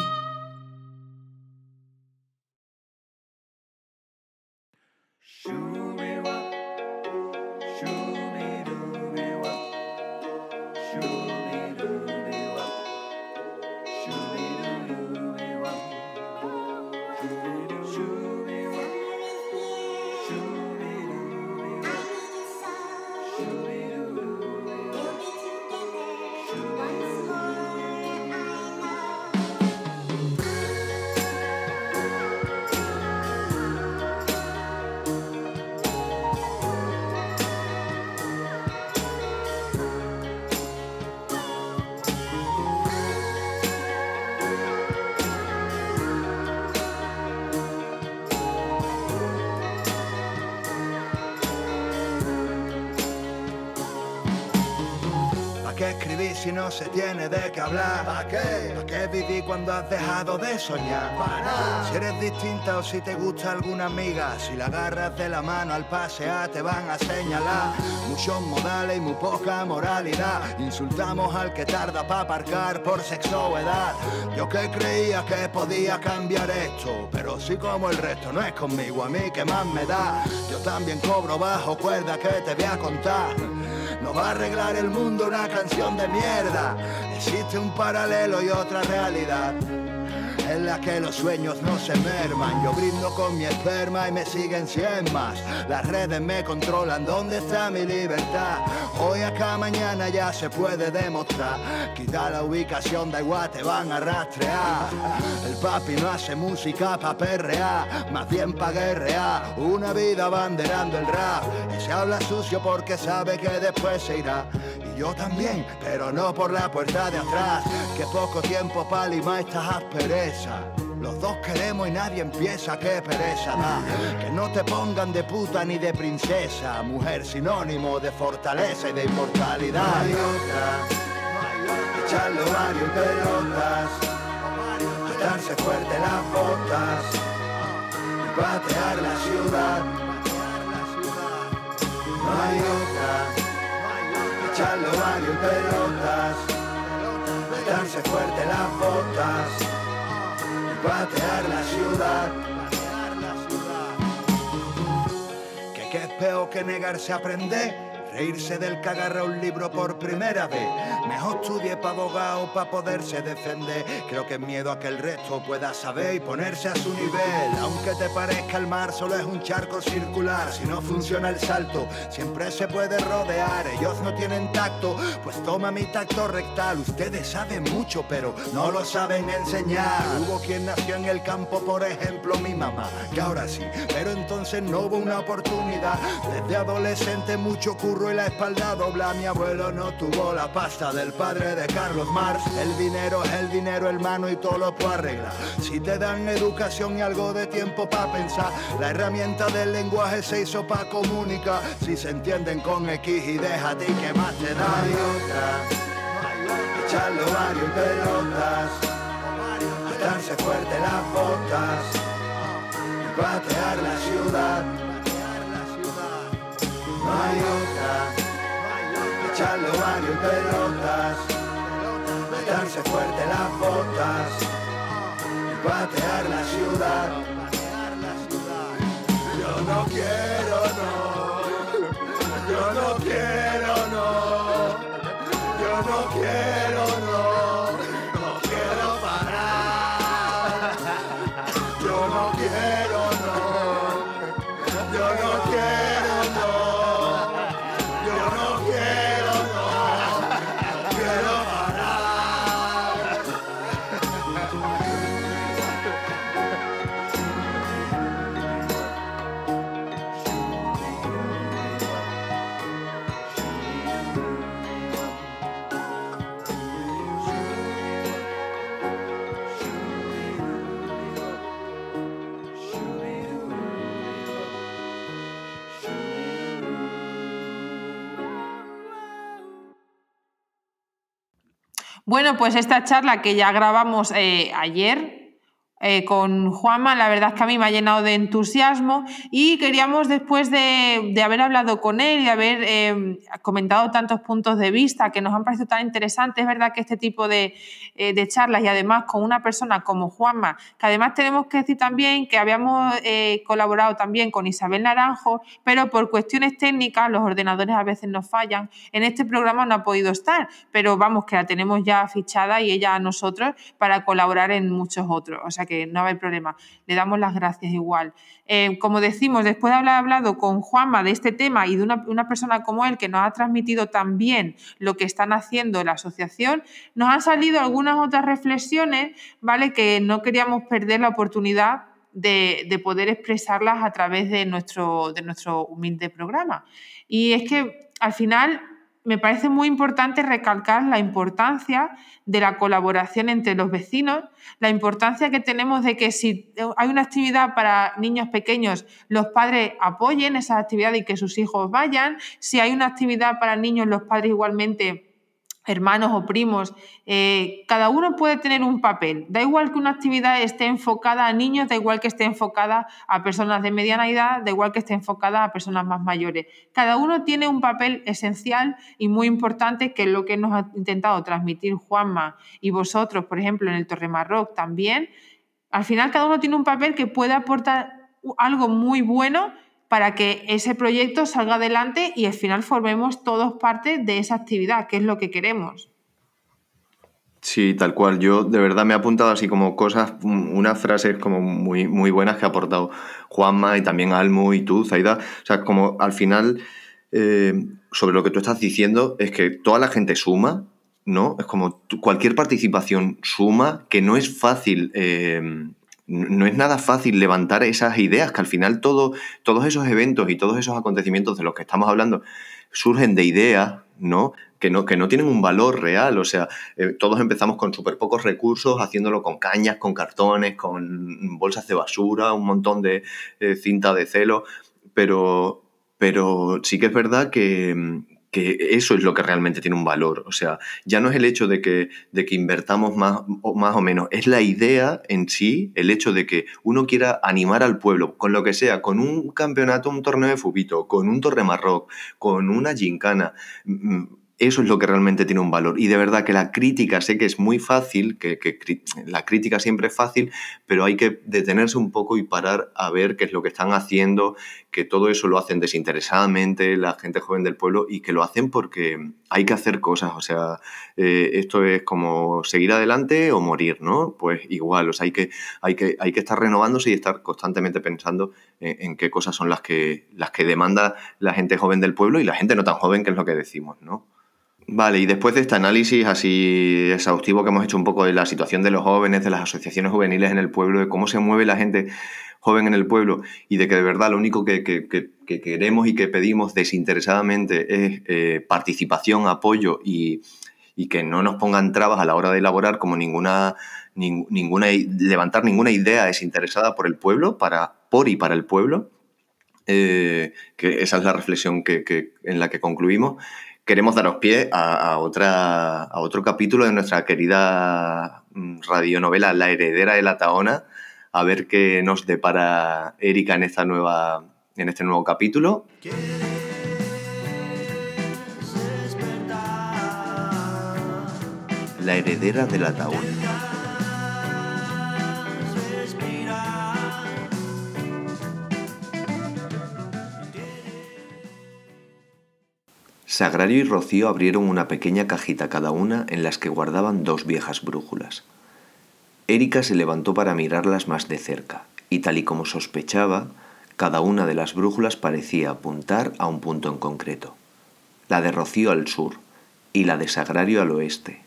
Si no se tiene de qué hablar? ¿Para qué? ¿Para qué vivir cuando has dejado de soñar? Para. Si eres distinta o si te gusta alguna amiga, si la agarras de la mano al pasear te van a señalar. Muchos modales y muy poca moralidad. Insultamos al que tarda para aparcar por sexo o edad. Yo que creía que podía cambiar esto, pero si como el resto no es conmigo, a mí que más me da. Yo también cobro bajo cuerda que te voy a contar. No va a arreglar el mundo una canción de mierda. Existe un paralelo y otra realidad en la que los sueños no se merman. Yo brindo con mi esperma y me siguen cien más. Las redes me controlan, ¿dónde está mi libertad? Hoy acá mañana ya se puede demostrar. Quita la ubicación, da igual, te van a rastrear. El papi no hace música pa' perrear, más bien pa' guerrear. Una vida banderando el rap. Y se habla sucio porque sabe que después se irá. Yo también, pero no por la puerta de atrás. Que poco tiempo pa' limar estas asperezas. Los dos queremos y nadie empieza, qué pereza da. Que no te pongan de puta ni de princesa, mujer sinónimo de fortaleza y de inmortalidad. No hay otra, echarlo varios pelotas, darse fuerte las botas y patear la ciudad. No hay otra, pelotas, darse fuerte las botas. Y patear la ciudad. Que qué es peor que negarse a aprender Reírse del que agarra un libro por primera vez. Mejor estudie pa' abogado pa' poderse defender. Creo que miedo a que el resto pueda saber y ponerse a su nivel. Aunque te parezca el mar solo es un charco circular. Si no funciona el salto, siempre se puede rodear. Ellos no tienen tacto, pues toma mi tacto rectal. Ustedes saben mucho, pero no lo saben enseñar. Hubo quien nació en el campo, por ejemplo, mi mamá, que ahora sí, pero entonces no hubo una oportunidad. Desde adolescente mucho curso y la espalda dobla. Mi abuelo no tuvo la pasta del padre de Carlos Marx. El dinero es el dinero, hermano, y todo lo puede arreglar. Si te dan educación y algo de tiempo para pensar, la herramienta del lenguaje se hizo para comunicar. Si se entienden con X y deja ti que más te da. Hay otra, echarlo varios pelotas, darse fuerte las botas y patear la ciudad no hay otra. Echarlo varios pelotas, darse fuerte las botas y patear la ciudad. Yo no quiero, no. Yo no quiero, Bueno, pues esta charla que ya grabamos eh, ayer, eh, con Juanma, la verdad es que a mí me ha llenado de entusiasmo y queríamos después de, haber hablado con él y haber eh, comentado tantos puntos de vista que nos han parecido tan interesantes, es verdad que este tipo de, eh, de, charlas y además con una persona como Juanma, que además tenemos que decir también que habíamos colaborado también con Isabel Naranjo, pero por cuestiones técnicas los ordenadores a veces nos fallan. En este programa no ha podido estar, pero vamos, que la tenemos ya fichada y ella a nosotros para colaborar en muchos otros. O sea que no hay problema. Le damos las gracias igual. Eh, como decimos, después de haber hablado con Juanma de este tema y de una, persona como él que nos ha transmitido también lo que están haciendo la asociación, nos han salido algunas otras reflexiones, ¿vale? Que no queríamos perder la oportunidad de, de, poder expresarlas a través de nuestro, de nuestro humilde programa. Y es que al final me parece muy importante recalcar la importancia de la colaboración entre los vecinos, la importancia que tenemos de que si hay una actividad para niños pequeños, los padres apoyen esa actividad y que sus hijos vayan. Si hay una actividad para niños, los padres igualmente hermanos o primos, eh, cada uno puede tener un papel. Da igual que una actividad esté enfocada a niños, da igual que esté enfocada a personas de mediana edad, da igual que esté enfocada a personas más mayores. Cada uno tiene un papel esencial y muy importante, que es lo que nos ha intentado transmitir Juanma y vosotros, por ejemplo, en el Torre Marroc también. Al final, cada uno tiene un papel que puede aportar algo muy bueno para que ese proyecto salga adelante y al final formemos todos parte de esa actividad, que es lo que queremos. Sí, tal cual. Yo de verdad me he apuntado así como cosas, unas frases como muy, muy buenas que ha aportado Juanma y también Almu y tú, Zaida. O sea, como al final, eh, sobre lo que tú estás diciendo, es que toda la gente suma, ¿no? Es como cualquier participación suma, que no es fácil eh, no es nada fácil levantar esas ideas, que al final todo, todos esos eventos y todos esos acontecimientos de los que estamos hablando surgen de ideas, ¿no? Que, no, que no tienen un valor real. O sea, eh, todos empezamos con súper pocos recursos, haciéndolo con cañas, con cartones, con bolsas de basura, un montón de eh, cinta de celo, pero, pero sí que es verdad que, que eso es lo que realmente tiene un valor. O sea, ya no es el hecho de que, de que invertamos más o, más o menos, es la idea en sí, el hecho de que uno quiera animar al pueblo, con lo que sea, con un campeonato, un torneo de fubito, con un torre marroc, con una gincana. Mm, Eso es lo que realmente tiene un valor. Y de verdad que la crítica, sé que es muy fácil, que la crítica siempre es fácil, pero hay que detenerse un poco y parar a ver qué es lo que están haciendo, que todo eso lo hacen desinteresadamente la gente joven del pueblo y que lo hacen porque hay que hacer cosas. O sea, eh, esto es como seguir adelante o morir, ¿no? Pues igual, o sea, hay que, hay que, hay que estar renovándose y estar constantemente pensando en, en qué cosas son las que, las que demanda la gente joven del pueblo y la gente no tan joven, que es lo que decimos, ¿no? Vale, y después de este análisis así exhaustivo que hemos hecho un poco de la situación de los jóvenes, de las asociaciones juveniles en el pueblo, de cómo se mueve la gente joven en el pueblo y de que de verdad lo único que, queremos y que pedimos desinteresadamente es eh, participación, apoyo y, que no nos pongan trabas a la hora de elaborar como ninguna, ninguna levantar ninguna idea desinteresada por el pueblo, para, por y para el pueblo. Eh, que esa es la reflexión que, en la que concluimos queremos daros pie a, otra, a otro capítulo de nuestra querida mm, radionovela La heredera de la Taona, a ver qué nos depara Erika en, esta nueva, en este nuevo capítulo. La heredera de la Taona. Sagrario y Rocío abrieron una pequeña cajita cada una en las que guardaban dos viejas brújulas. Erika se levantó para mirarlas más de cerca, y tal y como sospechaba, cada una de las brújulas parecía apuntar a un punto en concreto. La de Rocío al sur y la de Sagrario al oeste.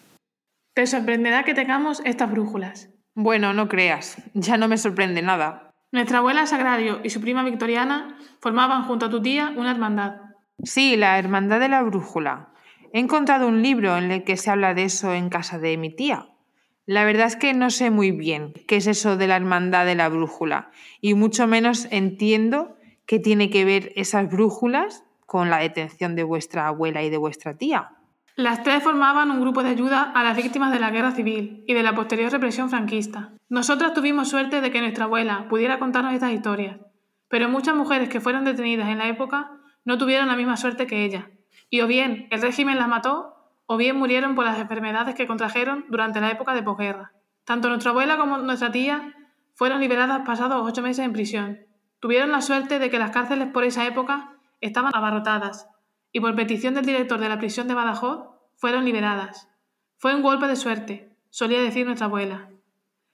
Te sorprenderá que tengamos estas brújulas. Bueno, no creas, ya no me sorprende nada. Nuestra abuela Sagrario y su prima Victoriana formaban junto a tu tía una hermandad. Sí, la Hermandad de la Brújula. He encontrado un libro en el que se habla de eso en casa de mi tía. La verdad es que no sé muy bien qué es eso de la Hermandad de la Brújula y mucho menos entiendo qué tiene que ver esas brújulas con la detención de vuestra abuela y de vuestra tía. Las tres formaban un grupo de ayuda a las víctimas de la guerra civil y de la posterior represión franquista. Nosotras tuvimos suerte de que nuestra abuela pudiera contarnos estas historias, pero muchas mujeres que fueron detenidas en la época no tuvieron la misma suerte que ella, y o bien el régimen las mató, o bien murieron por las enfermedades que contrajeron durante la época de posguerra. Tanto nuestra abuela como nuestra tía fueron liberadas pasados ocho meses en prisión. Tuvieron la suerte de que las cárceles por esa época estaban abarrotadas, y por petición del director de la prisión de Badajoz fueron liberadas. Fue un golpe de suerte, solía decir nuestra abuela.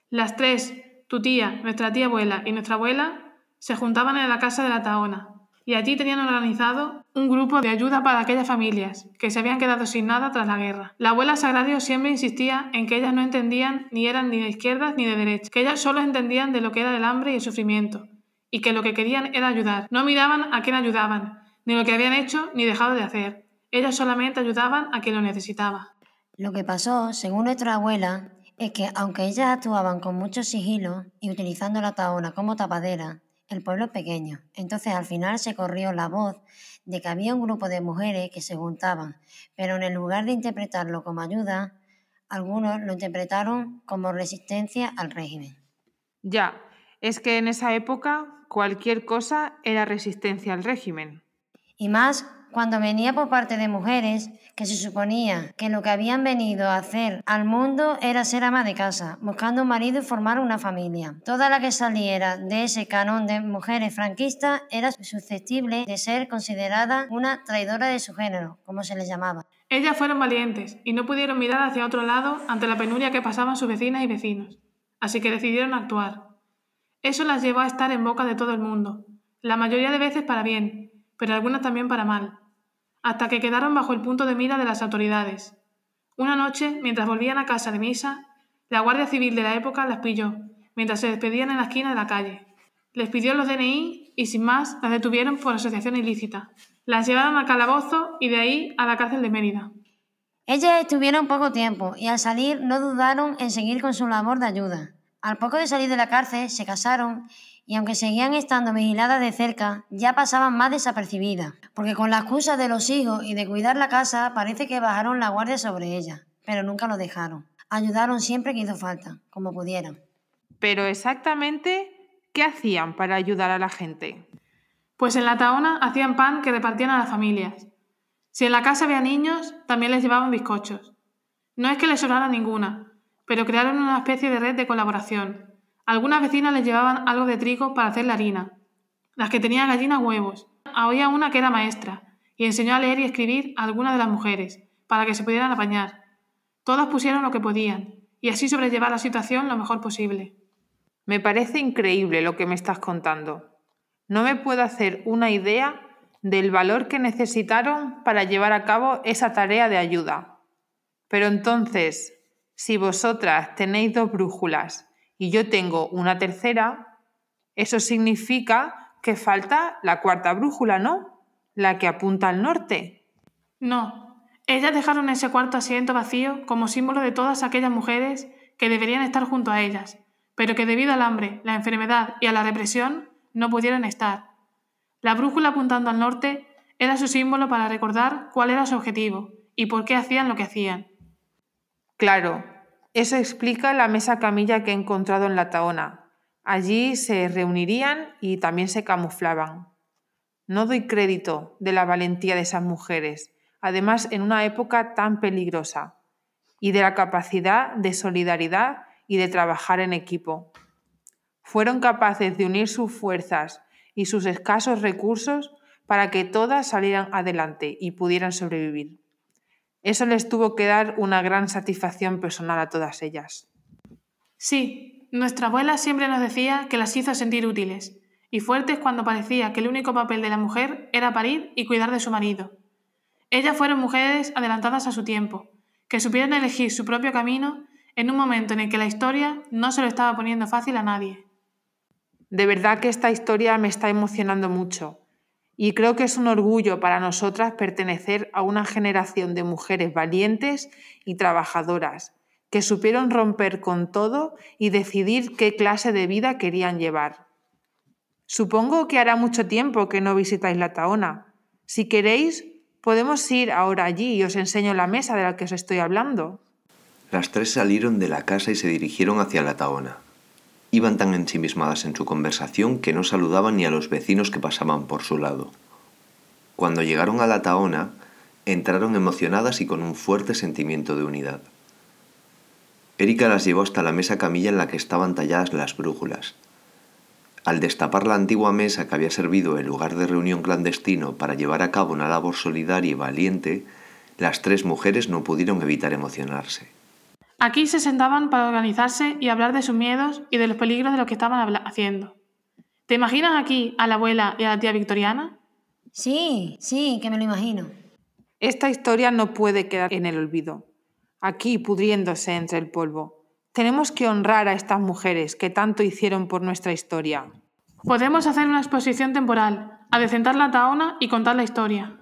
Las tres, tu tía, nuestra tía abuela y nuestra abuela, se juntaban en la casa de la Taona, y allí tenían organizado un grupo de ayuda para aquellas familias que se habían quedado sin nada tras la guerra. La abuela Sagrario siempre insistía en que ellas no entendían ni eran ni de izquierdas ni de derechas, que ellas solo entendían de lo que era el hambre y el sufrimiento, y que lo que querían era ayudar. No miraban a quién ayudaban, ni lo que habían hecho ni dejado de hacer. Ellas solamente ayudaban a quien lo necesitaba. Lo que pasó, según nuestra abuela, es que aunque ellas actuaban con mucho sigilo y utilizando la taona como tapadera, el pueblo es pequeño, entonces al final se corrió la voz de que había un grupo de mujeres que se juntaban, pero en lugar de interpretarlo como ayuda, algunos lo interpretaron como resistencia al régimen. Ya, es que en esa época cualquier cosa era resistencia al régimen. Y más cuando venía por parte de mujeres que se suponía que lo que habían venido a hacer al mundo era ser ama de casa, buscando un marido y formar una familia. Toda la que saliera de ese canon de mujeres franquistas era susceptible de ser considerada una traidora de su género, como se les llamaba. Ellas fueron valientes y no pudieron mirar hacia otro lado ante la penuria que pasaban sus vecinas y vecinos, así que decidieron actuar. Eso las llevó a estar en boca de todo el mundo, la mayoría de veces para bien, pero algunas también para mal hasta que quedaron bajo el punto de mira de las autoridades. Una noche, mientras volvían a casa de misa, la Guardia Civil de la época las pilló, mientras se despedían en la esquina de la calle. Les pidió los DNI y sin más las detuvieron por asociación ilícita. Las llevaron al calabozo y de ahí a la cárcel de Mérida. Ellas estuvieron poco tiempo y al salir no dudaron en seguir con su labor de ayuda. Al poco de salir de la cárcel se casaron y aunque seguían estando vigiladas de cerca, ya pasaban más desapercibidas, porque con la excusa de los hijos y de cuidar la casa parece que bajaron la guardia sobre ella, pero nunca lo dejaron. Ayudaron siempre que hizo falta, como pudieran. Pero exactamente, ¿qué hacían para ayudar a la gente? Pues en la taona hacían pan que repartían a las familias. Si en la casa había niños, también les llevaban bizcochos. No es que les sobrara ninguna, pero crearon una especie de red de colaboración. Algunas vecinas les llevaban algo de trigo para hacer la harina. Las que tenían gallinas huevos. Había una que era maestra y enseñó a leer y escribir a algunas de las mujeres para que se pudieran apañar. Todas pusieron lo que podían y así sobrellevar la situación lo mejor posible. Me parece increíble lo que me estás contando. No me puedo hacer una idea del valor que necesitaron para llevar a cabo esa tarea de ayuda. Pero entonces, si vosotras tenéis dos brújulas y yo tengo una tercera, eso significa que falta la cuarta brújula, ¿no? La que apunta al norte. No, ellas dejaron ese cuarto asiento vacío como símbolo de todas aquellas mujeres que deberían estar junto a ellas, pero que debido al hambre, la enfermedad y a la represión no pudieron estar. La brújula apuntando al norte era su símbolo para recordar cuál era su objetivo y por qué hacían lo que hacían. Claro, eso explica la mesa camilla que he encontrado en la Taona. Allí se reunirían y también se camuflaban. No doy crédito de la valentía de esas mujeres, además en una época tan peligrosa, y de la capacidad de solidaridad y de trabajar en equipo. Fueron capaces de unir sus fuerzas y sus escasos recursos para que todas salieran adelante y pudieran sobrevivir. Eso les tuvo que dar una gran satisfacción personal a todas ellas. Sí, nuestra abuela siempre nos decía que las hizo sentir útiles y fuertes cuando parecía que el único papel de la mujer era parir y cuidar de su marido. Ellas fueron mujeres adelantadas a su tiempo, que supieron elegir su propio camino en un momento en el que la historia no se lo estaba poniendo fácil a nadie. De verdad que esta historia me está emocionando mucho y creo que es un orgullo para nosotras pertenecer a una generación de mujeres valientes y trabajadoras que supieron romper con todo y decidir qué clase de vida querían llevar. Supongo que hará mucho tiempo que no visitáis la Taona. Si queréis, podemos ir ahora allí y os enseño la mesa de la que os estoy hablando. Las tres salieron de la casa y se dirigieron hacia la Taona. Iban tan ensimismadas en su conversación que no saludaban ni a los vecinos que pasaban por su lado. Cuando llegaron a la taona, entraron emocionadas y con un fuerte sentimiento de unidad. Erika las llevó hasta la mesa camilla en la que estaban talladas las brújulas. Al destapar la antigua mesa que había servido en lugar de reunión clandestino para llevar a cabo una labor solidaria y valiente, las tres mujeres no pudieron evitar emocionarse. Aquí se sentaban para organizarse y hablar de sus miedos y de los peligros de lo que estaban haciendo. ¿Te imaginas aquí a la abuela y a la tía Victoriana? Sí, sí, que me lo imagino. Esta historia no puede quedar en el olvido, aquí pudriéndose entre el polvo. Tenemos que honrar a estas mujeres que tanto hicieron por nuestra historia. Podemos hacer una exposición temporal, adecentar la taona y contar la historia.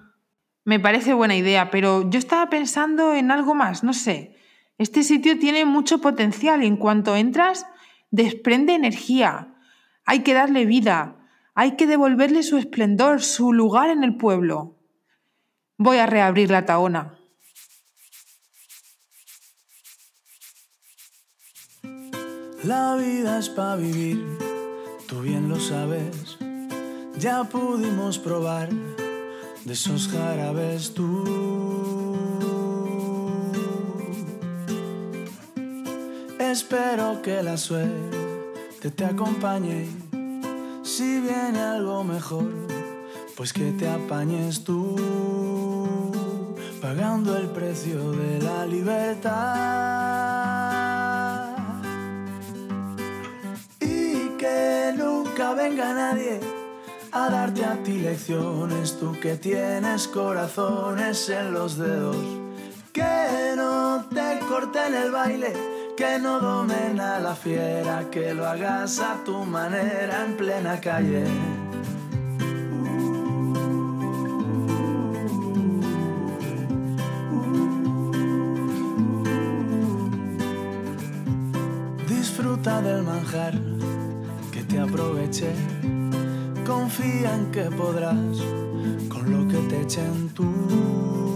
Me parece buena idea, pero yo estaba pensando en algo más, no sé. Este sitio tiene mucho potencial. En cuanto entras, desprende energía. Hay que darle vida. Hay que devolverle su esplendor, su lugar en el pueblo. Voy a reabrir la taona. La vida es para vivir, tú bien lo sabes. Ya pudimos probar de esos jarabes tú Espero que la suerte te acompañe. Si viene algo mejor, pues que te apañes tú, pagando el precio de la libertad. Y que nunca venga nadie a darte a ti lecciones, tú que tienes corazones en los dedos. Que no te corten el baile que no domena la fiera, que lo hagas a tu manera en plena calle. Disfruta del manjar que te aproveche, confía en que podrás con lo que te echen tú.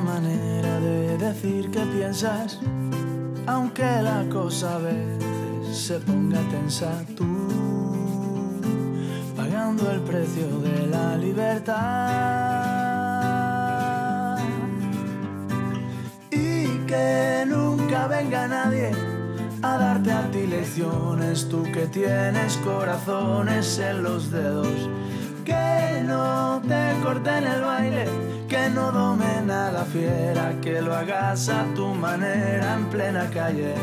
Manera de decir que piensas, aunque la cosa a veces se ponga tensa tú. pagando el precio de la libertad. Y que nunca venga nadie a darte a ti lecciones, tú que tienes corazones en los dedos. Que no te corten el baile, que no domen a la fiera, que lo hagas a tu manera en plena calle.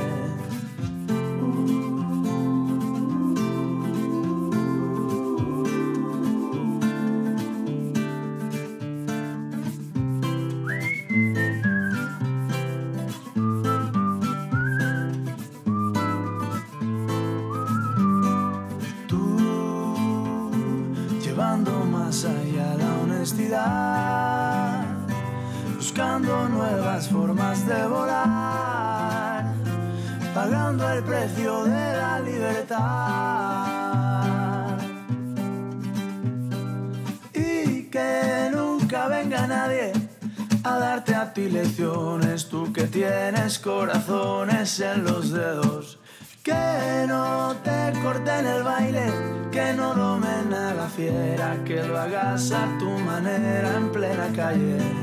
Tienes corazones en los dedos. Que no te corten el baile, que no domen a la fiera, que lo hagas a tu manera en plena calle.